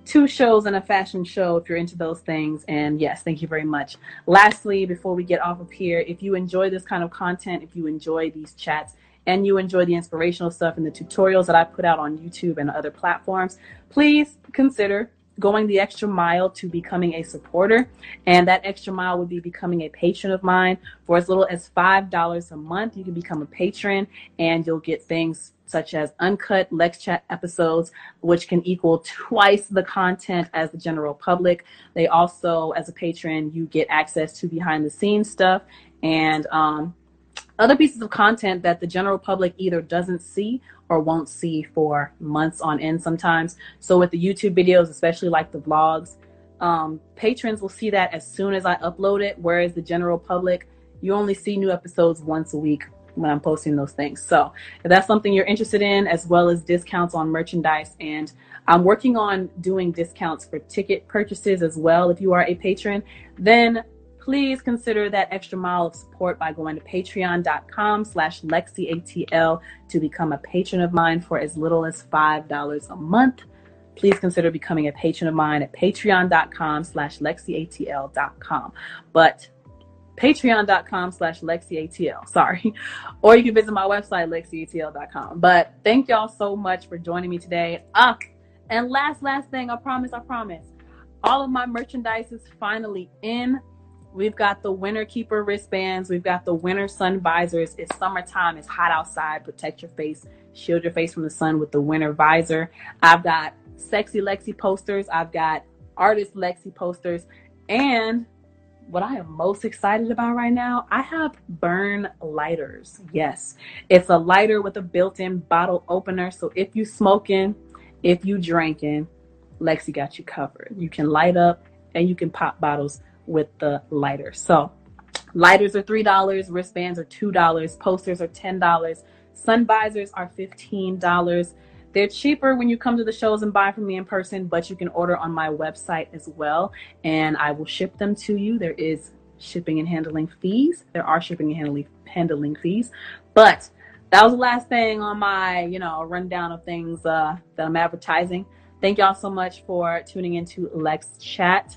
two shows and a fashion show if you're into those things. And yes, thank you very much. Lastly, before we get off of here, if you enjoy this kind of content, if you enjoy these chats, and you enjoy the inspirational stuff and the tutorials that I put out on YouTube and other platforms, please consider going the extra mile to becoming a supporter. And that extra mile would be becoming a patron of mine. For as little as $5 a month, you can become a patron and you'll get things such as uncut Lex Chat episodes, which can equal twice the content as the general public. They also, as a patron, you get access to behind the scenes stuff and um, other pieces of content that the general public either doesn't see or won't see for months on end sometimes. So with the YouTube videos, especially like the vlogs, um, patrons will see that as soon as I upload it, whereas the general public, you only see new episodes once a week when I'm posting those things. So if that's something you're interested in, as well as discounts on merchandise, and I'm working on doing discounts for ticket purchases as well. If you are a patron, then please consider that extra mile of support by going to patreon.com slash lexiatl to become a patron of mine for as little as $5 a month. Please consider becoming a patron of mine at patreon.com slash lexiatl.com. But patreon.com slash lexiatl sorry or you can visit my website lexiatl.com but thank y'all so much for joining me today ah and last last thing i promise i promise all of my merchandise is finally in we've got the winter keeper wristbands. We've got the winter sun visors. It's summertime. It's hot outside. Protect your face. Shield your face from the sun with the winter visor. I've got sexy lexi posters. I've got artist lexi posters. And what I am most excited about right now, I have burn lighters. Yes, it's a lighter with a built-in bottle opener. So if you smoking, if you drinking, Lexi got you covered. You can light up and you can pop bottles with the lighter. So lighters are three dollars, wristbands are two dollars, posters are ten dollars, sun visors are fifteen dollars. They're cheaper when you come to the shows and buy from me in person, but you can order on my website as well, and I will ship them to you. There is shipping and handling fees. There are shipping and handling handling fees, but that was the last thing on my you know rundown of things uh, that I'm advertising. Thank y'all so much for tuning into Lex Chat.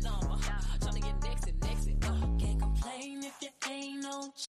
ain't no